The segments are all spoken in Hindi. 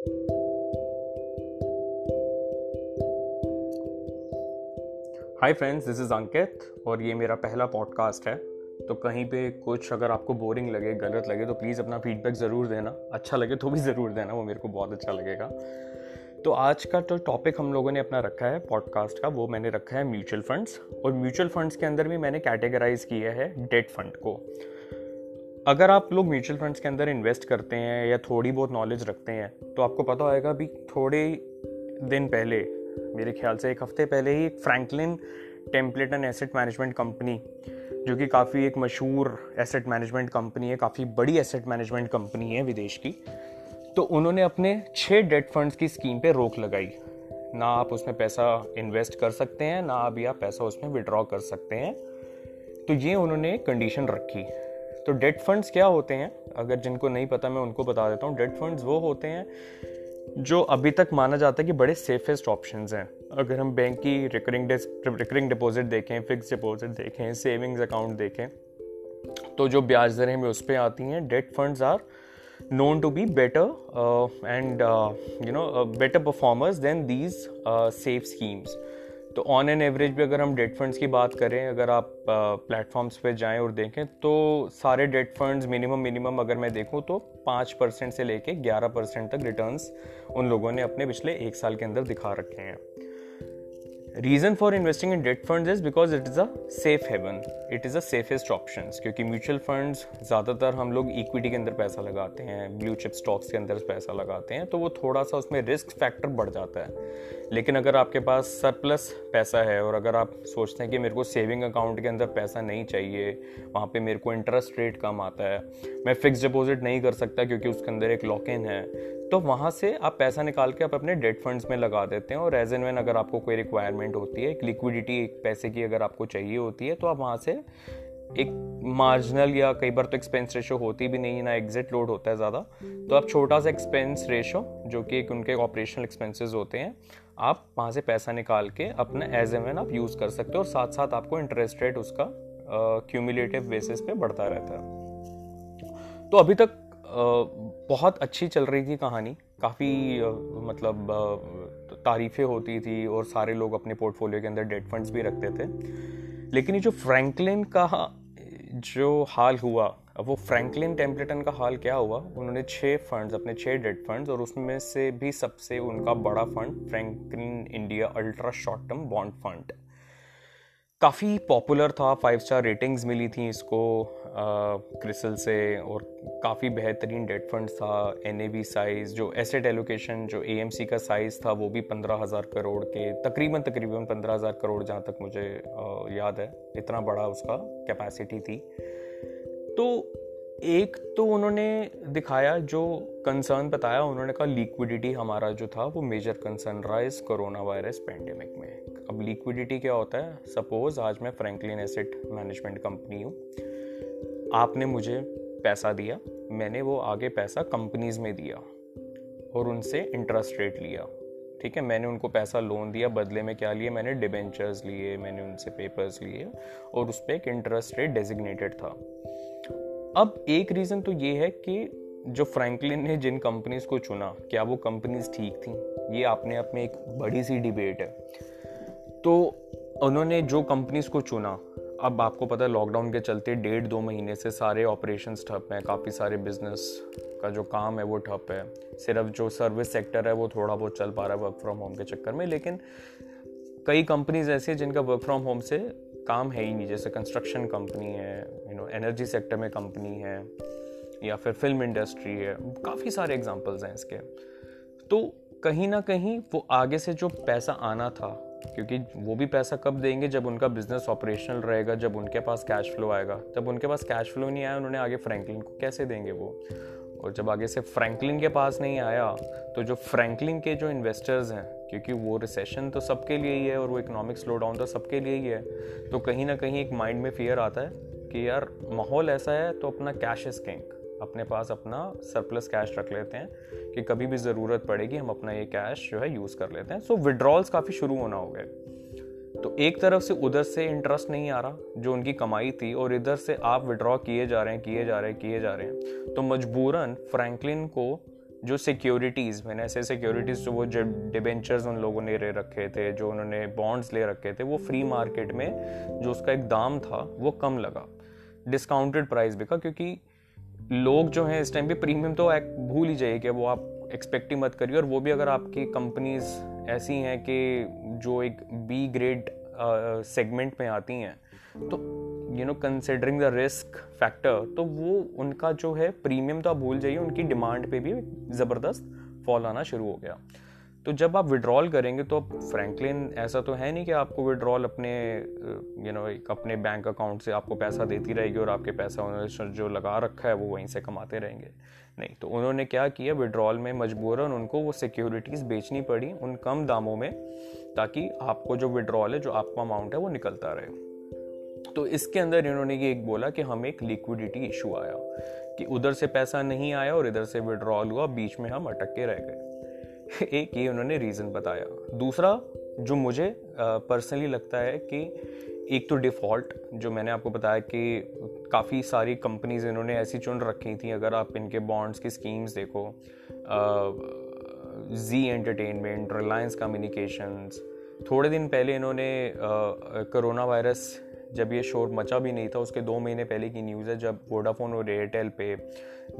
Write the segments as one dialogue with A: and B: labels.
A: Hi friends this is Ankit और ये मेरा पहला पॉडकास्ट है। तो कहीं पे कुछ अगर आपको बोरिंग लगे, गलत लगे तो प्लीज़ अपना फीडबैक ज़रूर देना। अच्छा लगे तो भी ज़रूर देना, वो मेरे को बहुत अच्छा लगेगा। तो आज का जो तो टॉपिक हम लोगों ने अपना रखा है पॉडकास्ट का, वो मैंने रखा है म्यूचुअल फंड्स और म्यूचुअल फंड्स के अंदर भी मैंने कैटेगराइज किया है डेट फंड को। अगर आप लोग म्यूचुअल फंड्स के अंदर इन्वेस्ट करते हैं या थोड़ी बहुत नॉलेज रखते हैं तो आपको पता होएगा भी थोड़े दिन पहले, मेरे ख्याल से एक हफ़्ते पहले ही Franklin Templeton and asset management company जो कि काफ़ी एक मशहूर एसेट मैनेजमेंट कंपनी है, काफ़ी बड़ी एसेट मैनेजमेंट कंपनी है विदेश की तो उन्होंने अपने छः डेट फंड्स की स्कीम पे रोक लगाई। ना आप उसमें पैसा इन्वेस्ट कर सकते हैं, ना अभी आप पैसा उसमें विड्रॉ कर सकते हैं। तो ये उन्होंने कंडीशन रखी। तो डेट फंड्स क्या होते हैं? अगर जिनको नहीं पता मैं उनको बता देता हूँ। डेट फंड्स वो होते हैं जो अभी तक माना जाता है कि बड़े सेफेस्ट ऑप्शन हैं। अगर हम बैंक की रिकरिंग रिकरिंग डिपॉजिट देखें फिक्स डिपॉजिट देखें सेविंग्स अकाउंट देखें तो जो ब्याज दरें हमें उस पर आती हैं debt funds are known to be better uh, and uh, you know uh, these safe schemes तो ऑन एन एवरेज भी अगर हम डेट फंड्स की बात करें, अगर आप प्लेटफॉर्म्स पे जाएँ और देखें तो सारे डेट फंड्स मिनिमम मिनिमम अगर मैं देखूँ तो पाँच परसेंट से लेके ग्यारह परसेंट तक रिटर्न्स उन लोगों ने अपने पिछले एक साल के अंदर दिखा रखे हैं। Reason for investing in debt fund is because it is a safe haven it is a safest option क्योंकि म्यूचुअल फंड्स ज़्यादातर हम लोग इक्विटी के अंदर पैसा लगाते हैं ब्लू चिप स्टॉक्स के अंदर पैसा लगाते हैं तो वो थोड़ा सा उसमें रिस्क फैक्टर बढ़ जाता है। लेकिन अगर आपके पास सरप्लस पैसा है और अगर आप सोचते हैं कि मेरे को सेविंग अकाउंट के अंदर पैसा नहीं चाहिए, वहाँ पे मेरे को इंटरेस्ट रेट कम आता है, मैं फिक्स डिपॉजिट नहीं कर सकता क्योंकि उसके अंदर एक लॉक इन है तो वहाँ से आप पैसा निकाल के आप अपने डेट फंड्स में लगा देते हैं और एज एन वैन अगर आपको कोई रिक्वायरमेंट होती है, एक लिक्विडिटी एक पैसे की अगर आपको चाहिए होती है तो आप वहाँ से एक मार्जिनल या कई बार तो एक्सपेंस रेशो होती भी नहीं है, ना एग्जिट लोड होता है ज़्यादा तो आप छोटा सा एक्सपेंस रेशो जो कि एक उनके ऑपरेशनल एक्सपेंसेस होते हैं आप वहाँ से पैसा निकाल के अपना एज एम एन आप यूज़ कर सकते हो और साथ साथ आपको इंटरेस्ट रेट उसका क्यूमुलेटिव बेसिस पे बढ़ता रहता है। तो अभी तक बहुत अच्छी चल रही थी कहानी। काफ़ी मतलब तारीफ़ें होती थी और सारे लोग अपने पोर्टफोलियो के अंदर डेट फंड्स भी रखते थे। लेकिन ये जो फ्रैंकलिन का, जो हाल हुआ अब वो फ्रैंकलिन टेम्पलेटन का हाल क्या हुआ? उन्होंने छः फंड्स अपने छः डेट फंड्स और उसमें से भी सबसे उनका बड़ा fund Franklin India ultra short term bond fund काफ़ी पॉपुलर था फाइव स्टार रेटिंग्स मिली थी इसको क्रिसल से और काफ़ी बेहतरीन डेट फंड था एन साइज़ जो एसेट एलोकेशन जो ए का साइज़ था वो भी पंद्रह हज़ार करोड़ के तकरीबन तकरीबन पंद्रह हज़ार करोड़ जहाँ तक मुझे आ, याद है इतना बड़ा उसका कैपेसिटी थी। तो एक तो उन्होंने दिखाया, जो कंसर्न बताया, उन्होंने कहा लिक्विडिटी हमारा जो था, वो मेजर कंसर्न रहा इस कोरोना वायरस पेंडेमिक में। अब लिक्विडिटी क्या होता है? सपोज़ आज मैं फ्रैंकलिन एसेट मैनेजमेंट कंपनी हूँ। आपने मुझे पैसा दिया, मैंने वो आगे पैसा कंपनीज़ में दिया और उनसे इंटरेस्ट रेट लिया। ठीक है, मैंने उनको पैसा लोन दिया, बदले में क्या लिए, मैंने डिबेंचर्स लिए, मैंने उनसे पेपर्स लिए और उस पर एक इंटरेस्ट रेट डेजिग्नेटेड था। अब एक रीज़न तो ये है कि जो फ्रैंकलिन ने जिन कंपनीज़ को चुना, क्या वो कंपनीज़ ठीक थी? ये अपने आप में एक बड़ी सी डिबेट है। तो उन्होंने जो कंपनीज़ को चुना अब आपको पता है लॉकडाउन के चलते डेढ़ दो महीने से सारे ऑपरेशन ठप हैं, काफ़ी सारे बिज़नेस का जो काम है वो ठप है। सिर्फ़ जो सर्विस सेक्टर है, वो थोड़ा बहुत चल पा रहा है वर्क फ्रॉम होम के चक्कर में, लेकिन कई कंपनीज़ ऐसी हैं जिनका वर्क फ्रॉम होम से काम है ही नहीं, जैसे कंस्ट्रक्शन कंपनी है यू नो एनर्जी सेक्टर में कंपनी है, या फिर फ़िल्म इंडस्ट्री है, काफ़ी सारे एग्जाम्पल्स हैं इसके। तो कहीं ना कहीं वो आगे से जो पैसा आना था क्योंकि वो भी पैसा कब देंगे जब उनका बिज़नेस ऑपरेशनल रहेगा, जब उनके पास कैश फ्लो आएगा। जब उनके पास कैश फ्लो नहीं आया, उन्होंने आगे फ्रैंकलिन को कैसे देंगे वो? और जब आगे से फ्रैंकलिन के पास नहीं आया तो जो फ्रैंकलिन के जो इन्वेस्टर्स हैं, क्योंकि वो रिसेशन तो सबके लिए ही है और वो इकोनॉमिक स्लो डाउन तो सबके लिए ही है तो कहीं ना कहीं एक माइंड में फियर आता है कि यार, माहौल ऐसा है तो अपना कैश इज़ किंग अपने पास अपना सरप्लस कैश रख लेते हैं कि कभी भी ज़रूरत पड़ेगी, हम अपना ये कैश जो है यूज़ कर लेते हैं। सो विड्रॉल्स काफ़ी शुरू होना हो गए तो एक तरफ़ से उधर से इंटरेस्ट नहीं आ रहा, जो उनकी कमाई थी, और इधर से आप विड्रॉ किए जा रहे हैं, किए जा रहे हैं, किए जा रहे हैं। तो मजबूरन फ्रैंकलिन को जो सिक्योरिटीज़ मैंने ऐसे सिक्योरिटीज़ जो वो जो डिबेंचर्स उन लोगों ने ले रखे थे, जो उन्होंने बॉन्ड्स ले रखे थे, वो फ्री मार्केट में जो उसका एक दाम था, वो कम लगा। डिस्काउंटेड प्राइस बिका क्योंकि लोग जो हैं इस टाइम पे प्रीमियम तो भूल ही जाइए कि वो आप एक्सपेक्ट ही मत करिए और वो भी अगर आपकी कंपनीज़ ऐसी हैं कि जो एक बी ग्रेड सेगमेंट में आती हैं तो you know considering the risk factor तो वो उनका जो है प्रीमियम तो आप भूल जाइए, उनकी डिमांड पे भी ज़बरदस्त फॉल आना शुरू हो गया। तो जब आप विड्रॉल करेंगे तो फ्रैंकलिन ऐसा तो है नहीं कि आपको विड्रॉल अपने यू नो एक अपने बैंक अकाउंट से आपको पैसा देती रहेगी और आपके पैसा उन्होंने जो लगा रखा है वो वहीं से कमाते रहेंगे। नहीं तो उन्होंने क्या किया विड्रॉल में मजबूरन उनको वो सिक्योरिटीज़ बेचनी पड़ी उन कम दामों में ताकि आपको जो विड्रॉल है, जो आपका अमाउंट है वो निकलता रहे। तो इसके अंदर इन्होंने ये एक बोला कि हमें एक लिक्विडिटी इशू आया कि उधर से पैसा नहीं आया और इधर से विड्रॉल हुआ, बीच में हम अटक के रह गए। एक ये उन्होंने रीज़न बताया। दूसरा, जो मुझे पर्सनली लगता है कि एक तो डिफ़ॉल्ट जो मैंने आपको बताया कि काफ़ी सारी कंपनीज़ इन्होंने ऐसी चुन रखी थी, अगर आप इनके बॉन्ड्स की स्कीम्स देखो जी एंटरटेनमेंट रिलायंस कम्युनिकेशंस थोड़े दिन पहले इन्होंने कोरोना वायरस जब ये शोर मचा भी नहीं था, उसके दो महीने पहले की न्यूज़ है, जब वोडाफोन और एयरटेल पे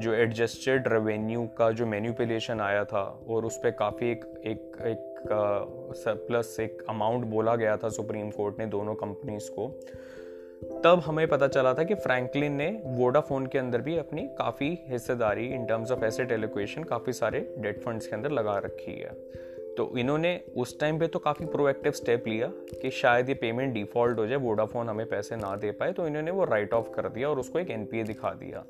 A: जो एडजस्टेड रेवेन्यू का जो मैन्यूपुलेशन आया था, और उस पर काफ़ी एक एक एक प्लस एक अमाउंट बोला गया था सुप्रीम कोर्ट ने दोनों कंपनीज़ को, तब हमें पता चला था कि फ्रैंकलिन ने वोडाफोन के अंदर भी अपनी काफ़ी हिस्सेदारी in terms of asset allocation काफ़ी सारे डेट फंड्स के अंदर लगा रखी है। तो इन्होंने उस टाइम पे तो काफ़ी प्रोएक्टिव स्टेप लिया कि शायद ये पेमेंट डिफ़ॉल्ट हो जाए वोडाफोन हमें पैसे ना दे पाए तो इन्होंने वो राइट ऑफ़ कर दिया और उसको एक एनपीए दिखा दिया,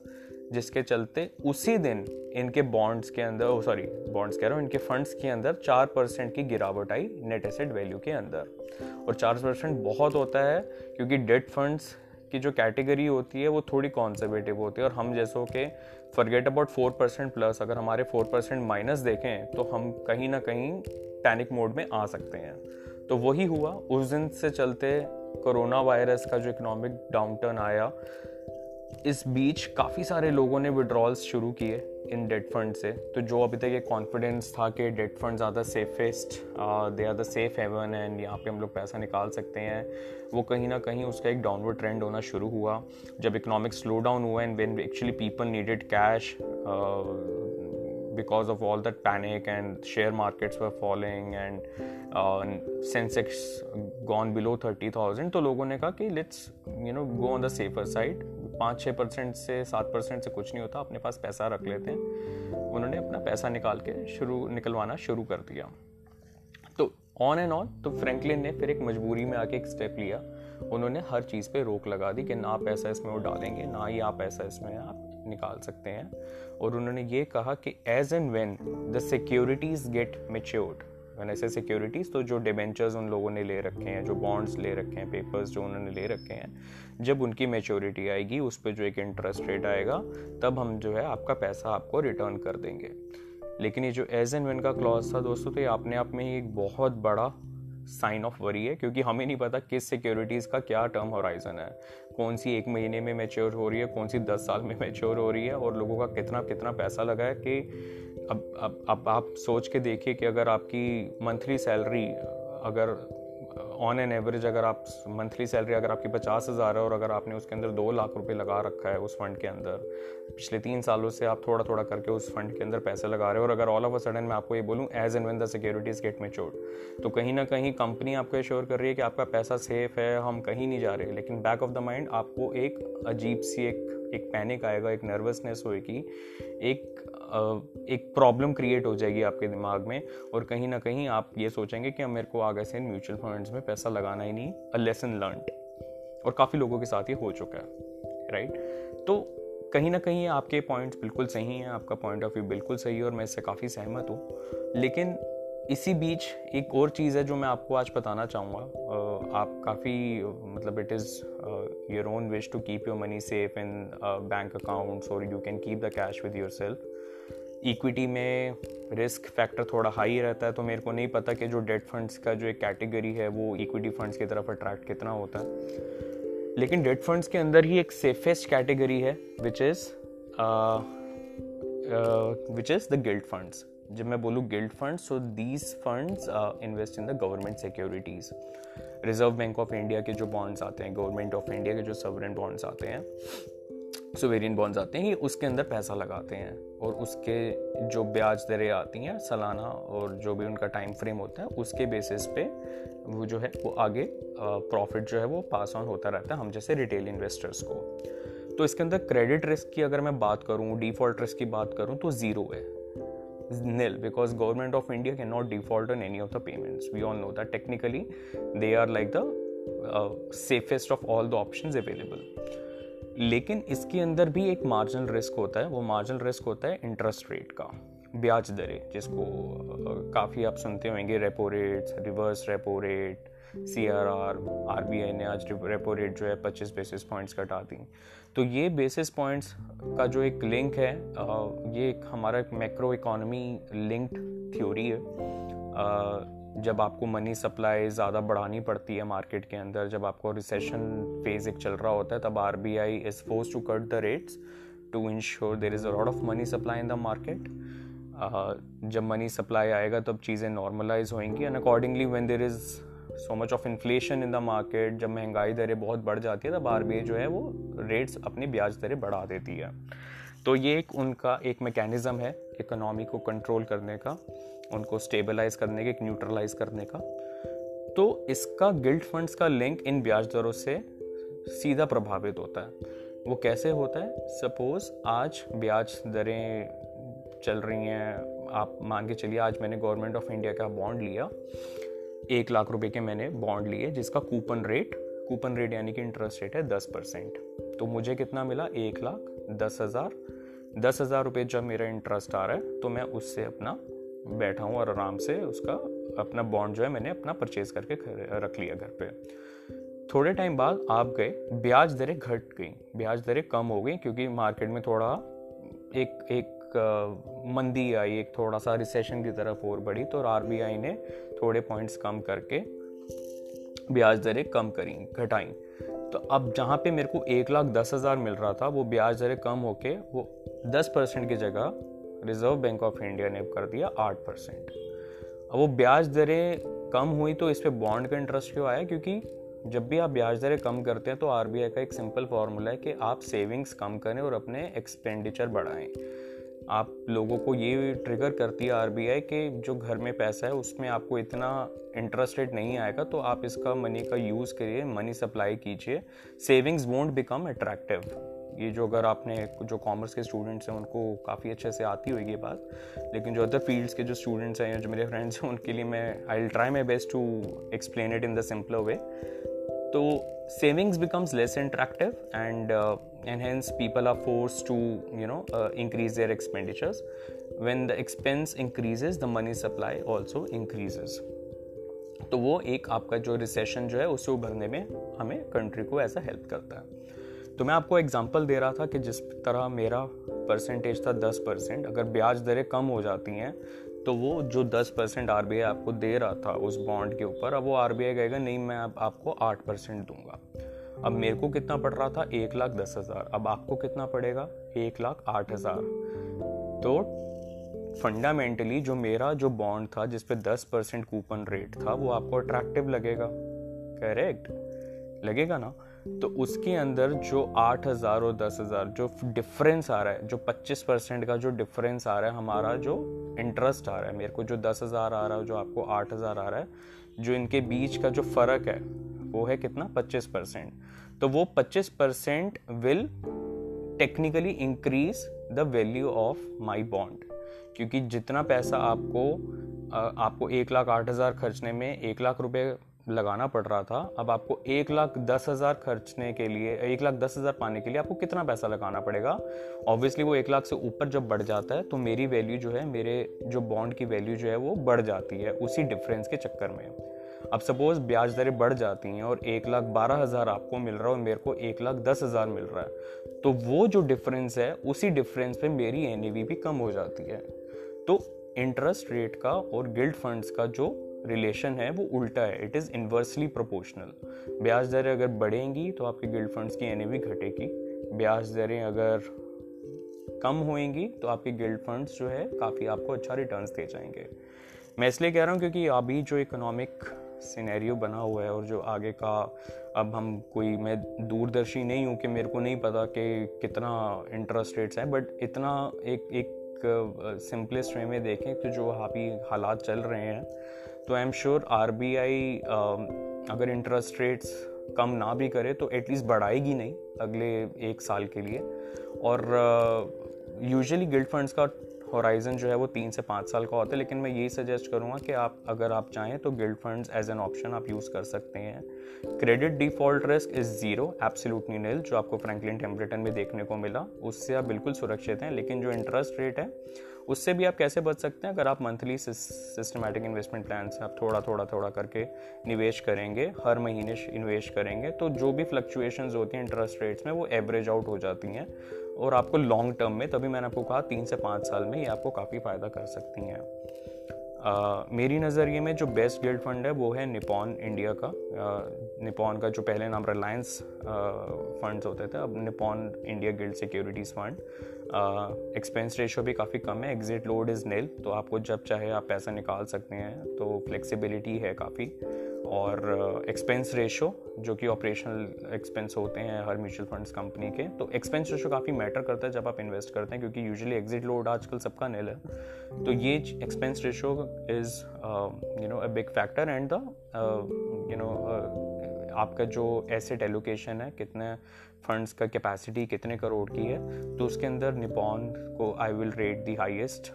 A: जिसके चलते उसी दिन इनके बॉन्ड्स के अंदर सॉरी बॉन्ड्स कह रहा हूँ, इनके फंड्स के अंदर चार परसेंट की गिरावट आई नेट एसेट वैल्यू के अंदर। और चार परसेंट बहुत होता है, क्योंकि डेट फंड्स की जो कैटेगरी होती है, वो थोड़ी कॉन्जर्वेटिव होती है और हम जैसों के forget about four percent plus अगर हमारे फोर परसेंट माइनस देखें तो हम कहीं ना कहीं पैनिक मोड में आ सकते हैं। तो वही हुआ। उस दिन से चलते कोरोना वायरस का जो इकोनॉमिक डाउनटर्न आया इस बीच काफ़ी सारे लोगों ने विड्रॉल्स शुरू किए इन डेट फंड से। तो जो अभी तक ये कॉन्फिडेंस था कि डेट फंड ज़्यादा safest they are the safe haven and यहाँ पे हम लोग पैसा निकाल सकते हैं वो कहीं ना कहीं उसका एक डाउनवर्ड ट्रेंड होना शुरू हुआ। जब इकोनॉमिक स्लो डाउन हुआ and when actually people needed cash because of all that panic and share markets were falling and uh, Sensex gone below 30,000 तो लोगों ने कहा कि let's you know go on the safer side पाँच छः परसेंट से सात परसेंट से कुछ नहीं होता, अपने पास पैसा रख लेते हैं। उन्होंने अपना पैसा निकाल के शुरू, निकलवाना शुरू कर दिया। तो ऑन एंड ऑन तो फ्रैंकलिन ने फिर एक मजबूरी में आके एक स्टेप लिया। उन्होंने हर चीज़ पे रोक लगा दी कि ना पैसा इसमें वो डालेंगे, ना ही आप पैसा इसमें आप निकाल सकते हैं। और उन्होंने ये कहा कि as and when the securities get matured van ऐसे सिक्योरिटीज़ तो जो डिबेंचर्स उन लोगों ने ले रखे हैं, जो बॉन्ड्स ले रखे हैं पेपर्स जो उन्होंने ले रखे हैं, जब उनकी मेच्योरिटी आएगी, उस पर जो एक इंटरेस्ट रेट आएगा, तब हम जो है आपका पैसा आपको रिटर्न कर देंगे। लेकिन ये जो एज एंड वेन का क्लॉज था दोस्तों तो ये अपने आप में ही एक बहुत बड़ा साइन ऑफ़ वरी है, क्योंकि हमें नहीं पता किस सिक्योरिटीज़ का क्या टर्म होराइजन है। कौन सी एक महीने में मेच्योर हो रही है, कौन सी दस साल में मेच्योर हो रही है, और लोगों का कितना कितना पैसा लगा है कि अब अब अब आप सोच के देखिए कि अगर आपकी मंथली सैलरी अगर ऑन एन एवरेज अगर आप मंथली सैलरी अगर आपकी पचास हज़ार है और अगर आपने उसके अंदर दो लाख रुपए लगा रखा है उस फंड के अंदर, पिछले तीन सालों से आप थोड़ा थोड़ा करके उस फंड के अंदर पैसे लगा रहे हो और अगर ऑल ऑफ़ अ सडन मैं आपको ये बोलूँ as and when the securities get matured तो कहीं ना कहीं कंपनी आपको एश्योर कर रही है कि आपका पैसा सेफ़ है, हम कहीं नहीं जा रहे, लेकिन बैक ऑफ़ द माइंड आपको एक अजीब सी एक एक पैनिक आएगा, एक नर्वसनेस होएगी, एक एक प्रॉब्लम क्रिएट हो जाएगी आपके दिमाग में और कहीं ना कहीं आप ये सोचेंगे कि मेरे को आगे से म्यूचुअल फंड्स में पैसा लगाना ही नहीं अ लेसन लर्न और काफ़ी लोगों के साथ ये हो चुका है राइट तो कहीं ना कहीं आपके पॉइंट्स बिल्कुल सही हैं, आपका पॉइंट ऑफ़ व्यू बिल्कुल सही है और मैं इससे काफ़ी सहमत हूँ। लेकिन इसी बीच एक और चीज़ है जो मैं आपको आज बताना चाहूँगा आप काफ़ी मतलब it is your own wish to keep your money safe in bank accounts और you can keep the cash with yourself equity में रिस्क फैक्टर थोड़ा हाई रहता है तो मेरे को नहीं पता कि जो डेट फंड्स का जो एक कैटेगरी है, वो इक्विटी फंड्स की तरफ़ अट्रैक्ट कितना होता है। लेकिन डेट फंड्स के अंदर ही एक सेफेस्ट कैटेगरी है which is which is the gilt funds जब मैं बोलूँ gilt funds so these funds invest in the government securities reserve bank of India के जो बॉन्ड्स आते हैं गवर्नमेंट ऑफ़ इंडिया के जो सवरेन बॉन्ड्स आते हैं सोवेरियन बॉन्ड्स आते हैं, ये उसके अंदर पैसा लगाते हैं और उसके जो ब्याज दरें आती हैं, सालाना और जो भी उनका टाइम फ्रेम होता है, उसके बेसिस पे वो जो है, वो आगे प्रॉफिट जो है वो पास ऑन होता रहता है, हम जैसे रिटेल इन्वेस्टर्स को। तो इसके अंदर क्रेडिट रिस्क की अगर मैं बात करूँ डिफ़ॉल्ट रिस्क की बात करूँ तो ज़ीरो है। Nil because government of india cannot default on any of the payments we all know that technically they are like the uh, safest of all the options available लेकिन इसके अंदर भी एक मार्जिनल रिस्क होता है वो मार्जिनल रिस्क होता है इंटरेस्ट रेट का ब्याज दरें जिसको काफ़ी आप सुनते होंगे repo rate reverse repo rate C R R R B I ने आज रेपो रेट जो है पच्चीस बेसिस पॉइंट्स घटा दी। तो ये बेसिस पॉइंट्स का जो एक लिंक है ये एक हमारा एक मैक्रो इकोनॉमी लिंक्ड थ्योरी है। जब आपको मनी सप्लाई ज़्यादा बढ़ानी पड़ती है मार्केट के अंदर, जब आपको रिसेशन फ़ेज़ एक चल रहा होता है, तब R B I is force to cut the rates to ensure there is a lot of money supply in the market जब मनी सप्लाई आएगा, तब चीज़ें नॉर्मलाइज होंगी and accordingly when there is so much of inflation in the market जब महँगाई दरें बहुत बढ़ जाती है, तब आर जो है वो रेट्स अपनी ब्याज दरें बढ़ा देती है। तो ये एक उनका एक मैकेनिज़्म है इकोनॉमी को कंट्रोल करने का, उनको स्टेबलाइज करने का न्यूट्रलाइज करने का। तो इसका गिल्ड फंड्स का लिंक इन ब्याज दरों से सीधा प्रभावित होता है। वो कैसे होता है? सपोज़ आज ब्याज दरें चल रही हैं, आप मान के चलिए, आज मैंने गवर्नमेंट ऑफ़ इंडिया का बॉन्ड लिया एक लाख रुपए के मैंने बॉन्ड लिए, जिसका कूपन रेट कूपन रेट यानी कि इंटरेस्ट रेट है दस परसेंट। तो मुझे कितना मिला? एक लाख दस हज़ार। दस हज़ार रुपये जब मेरा इंटरेस्ट आ रहा है तो मैं उससे अपना बैठा हूँ और आराम से उसका अपना बॉन्ड जो है मैंने अपना परचेज करके रख लिया घर पे। थोड़े टाइम बाद आप गए, ब्याज दरें घट गई। ब्याज दरें कम हो गई क्योंकि मार्केट में थोड़ा एक एक मंदी आई, एक थोड़ा सा रिसेशन की तरफ़ और बढ़ी तो आर ने थोड़े पॉइंट्स कम करके ब्याज दरें कम करी, घटाई। तो अब जहाँ पे मेरे को एक लाख दस हज़ार मिल रहा था, वो ब्याज दरें कम होके वो दस परसेंट की जगह रिज़र्व बैंक ऑफ़ इंडिया ने कर दिया आठ परसेंट। अब वो ब्याज दरें कम हुई तो इस पर बॉन्ड का इंटरेस्ट क्यों आया? क्योंकि जब भी आप ब्याज दरें कम करते हैं तो आरबीआई का एक सिंपल फार्मूला है कि आप सेविंग्स कम करें और अपने एक्सपेंडिचर बढ़ाएँ। आप लोगों को ये ट्रिगर करती है आरबीआई कि जो घर में पैसा है, उसमें आपको इतना इंटरेस्ट रेट नहीं आएगा तो आप इसका मनी का यूज़ करिए मनी सप्लाई कीजिए। सेविंग्स वोंट बिकम अट्रैक्टिव ये जो अगर आपने, जो कॉमर्स के स्टूडेंट्स हैं, उनको काफ़ी अच्छे से आती होगी ये बात, लेकिन जो अदर फील्ड्स के जो स्टूडेंट्स हैं या जो मेरे फ्रेंड्स हैं, उनके लिए मैं I try my best to explain it in the simpler way तो savings becomes less attractive and and hence people are force to you know increase their expenditures when the expense increases the money supply also increases तो वो एक आपका जो रिसेशन जो है, उसे उभरने में हमें कंट्री को ऐसा हेल्प करता है। तो मैं आपको एग्ज़ाम्पल दे रहा था कि जिस तरह मेरा परसेंटेज था, दस परसेंट अगर ब्याज दरें कम हो जाती हैं तो वो जो दस परसेंट आर आपको दे रहा था उस बॉन्ड के ऊपर, अब वो आरबीआई कहेगा, नहीं, मैं अब आपको आठ परसेंट दूँगा। अब मेरे को कितना पड़ रहा था? एक लाख दस हज़ार। अब आपको कितना पड़ेगा? एक लाख आठ हज़ार। तो फंडामेंटली जो मेरा जो बॉन्ड था, जिस पे दस परसेंट कूपन रेट था, वो आपको अट्रैक्टिव लगेगा। करेक्ट लगेगा ना? तो उसके अंदर जो आठ हज़ार और दस हज़ार, जो डिफरेंस आ रहा है, जो पच्चीस परसेंट का जो डिफरेंस आ रहा है, हमारा जो इंटरेस्ट आ रहा है, मेरे को जो दस हज़ार आ रहा है, जो आपको आठ हज़ार आ रहा है, जो इनके बीच का जो फ़र्क है, वो है कितना? पच्चीस परसेंट। तो वो पच्चीस percent will technically increase the value of my bond क्योंकि जितना पैसा आपको आपको एक लाख आठ हज़ार खर्चने में एक लाख रुपए लगाना पड़ रहा था, अब आपको एक लाख दस हज़ार खर्चने के लिए, एक लाख दस हज़ार पाने के लिए आपको कितना पैसा लगाना पड़ेगा? ऑब्वियसली वो एक लाख से ऊपर जब बढ़ जाता है तो मेरी वैल्यू जो है, मेरे जो बॉन्ड की वैल्यू जो है, वो बढ़ जाती है उसी डिफरेंस के चक्कर में। अब सपोज़ ब्याज दरें बढ़ जाती हैं और एक लाख बारह हज़ार आपको मिल रहा है और मेरे को एक लाख दस हज़ार मिल रहा है तो वो जो डिफरेंस है, उसी डिफरेंस पे मेरी एन भी कम हो जाती है। तो इंटरेस्ट रेट का और गिल्ड फंड्स का जो रिलेशन है, वो उल्टा है। इट इज़ इन्वर्सली प्रोपोर्शनल ब्याज दरें अगर बढ़ेंगी तो आपके गिल्ड फंड्स की एन घटेगी। ब्याज दरें अगर कम होएँगी तो आपके गिल्ड फंड्स जो है, काफ़ी आपको अच्छा रिटर्न्स दे जाएँगे। मैं इसलिए कह रहा हूँ क्योंकि अभी जो इकोनॉमिक सिनेरियो बना हुआ है और जो आगे का अब हम कोई, मैं दूरदर्शी नहीं हूँ कि मेरे को नहीं पता कि कितना इंटरेस्ट रेट्स हैं बट इतना एक एक सिंपलेस्ट वे में देखें तो जो अभी हालात चल रहे हैं तो आई एम श्योर आरबीआई अगर इंटरेस्ट रेट्स कम ना भी करे तो एटलीस्ट बढ़ाएगी नहीं अगले एक साल के लिए। और यूजुअली गिल्ड फंड्स का होराइजन जो है वो तीन से पाँच साल का होता है, लेकिन मैं यही सजेस्ट करूँगा कि आप, अगर आप चाहें तो gilt funds as an option आप यूज़ कर सकते हैं। Credit default risk is zero absolutely nil जो आपको फ्रैंकलिन टेम्परेटन में देखने को मिला, उससे आप बिल्कुल सुरक्षित हैं, लेकिन जो इंटरेस्ट रेट है उससे भी आप कैसे बच सकते हैं? अगर आप मंथली सिस्टमेटिक इन्वेस्टमेंट प्लान से आप थोड़ा थोड़ा थोड़ा करके निवेश करेंगे, हर महीने निवेश करेंगे तो जो भी फ्लक्चुएशन होती हैं इंटरेस्ट रेट्स में, वो एवरेज आउट हो जाती हैं। और आपको लॉन्ग टर्म में, तभी मैंने आपको कहा तीन से पाँच साल में ये आपको काफ़ी फ़ायदा कर सकती हैं। मेरी नज़रिए में जो बेस्ट गिल्ड फंड है, वो है निपॉन इंडिया का। निपॉन का जो पहले नाम रिलायंस फंड्स होते थे, अब Nippon India gilt securities fund expense ratio भी काफ़ी कम है एग्जिट लोड इज़ नेल तो आपको जब चाहे आप पैसा निकाल सकते हैं तो फ्लेक्सिबिलिटी है काफ़ी। और एक्सपेंस रेशो जो कि ऑपरेशनल एक्सपेंस होते हैं हर म्यूचुअल फंड्स कंपनी के तो एक्सपेंस रेशो काफ़ी मैटर करता है जब आप इन्वेस्ट करते हैं, क्योंकि यूजुअली एग्जिट लोड आजकल सबका नील है। तो ये expense ratio is you know a big factor and the you know आपका जो एसेट एलोकेशन है, कितने फंड्स का कैपेसिटी कितने करोड़ की है तो उसके अंदर निपॉन को I will rate the highest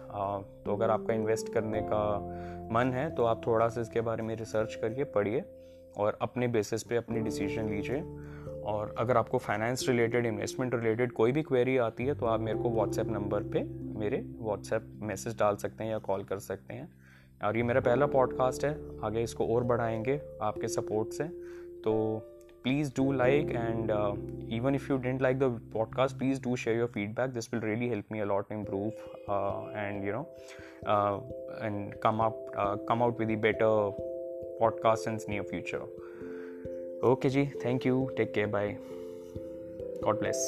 A: तो अगर आपका इन्वेस्ट करने का मन है तो आप थोड़ा सा इसके बारे में रिसर्च करिए, पढ़िए और अपने बेसिस पे अपनी डिसीज़न लीजिए। और अगर आपको फाइनेंस रिलेटेड इन्वेस्टमेंट रिलेटेड कोई भी क्वेरी आती है तो आप मेरे को व्हाट्सएप नंबर पे मेरे व्हाट्सएप मैसेज डाल सकते हैं या कॉल कर सकते हैं। और ये मेरा पहला पॉडकास्ट है, आगे इसको और बढ़ाएँगे आपके सपोर्ट से। तो please do like and uh, even if you didn't like the podcast please do share your feedback. This will really help me a lot improve uh, and you know uh, and come up uh, come out with the better podcasts in near future. Okay ji. Thank you. Take care. Bye. God bless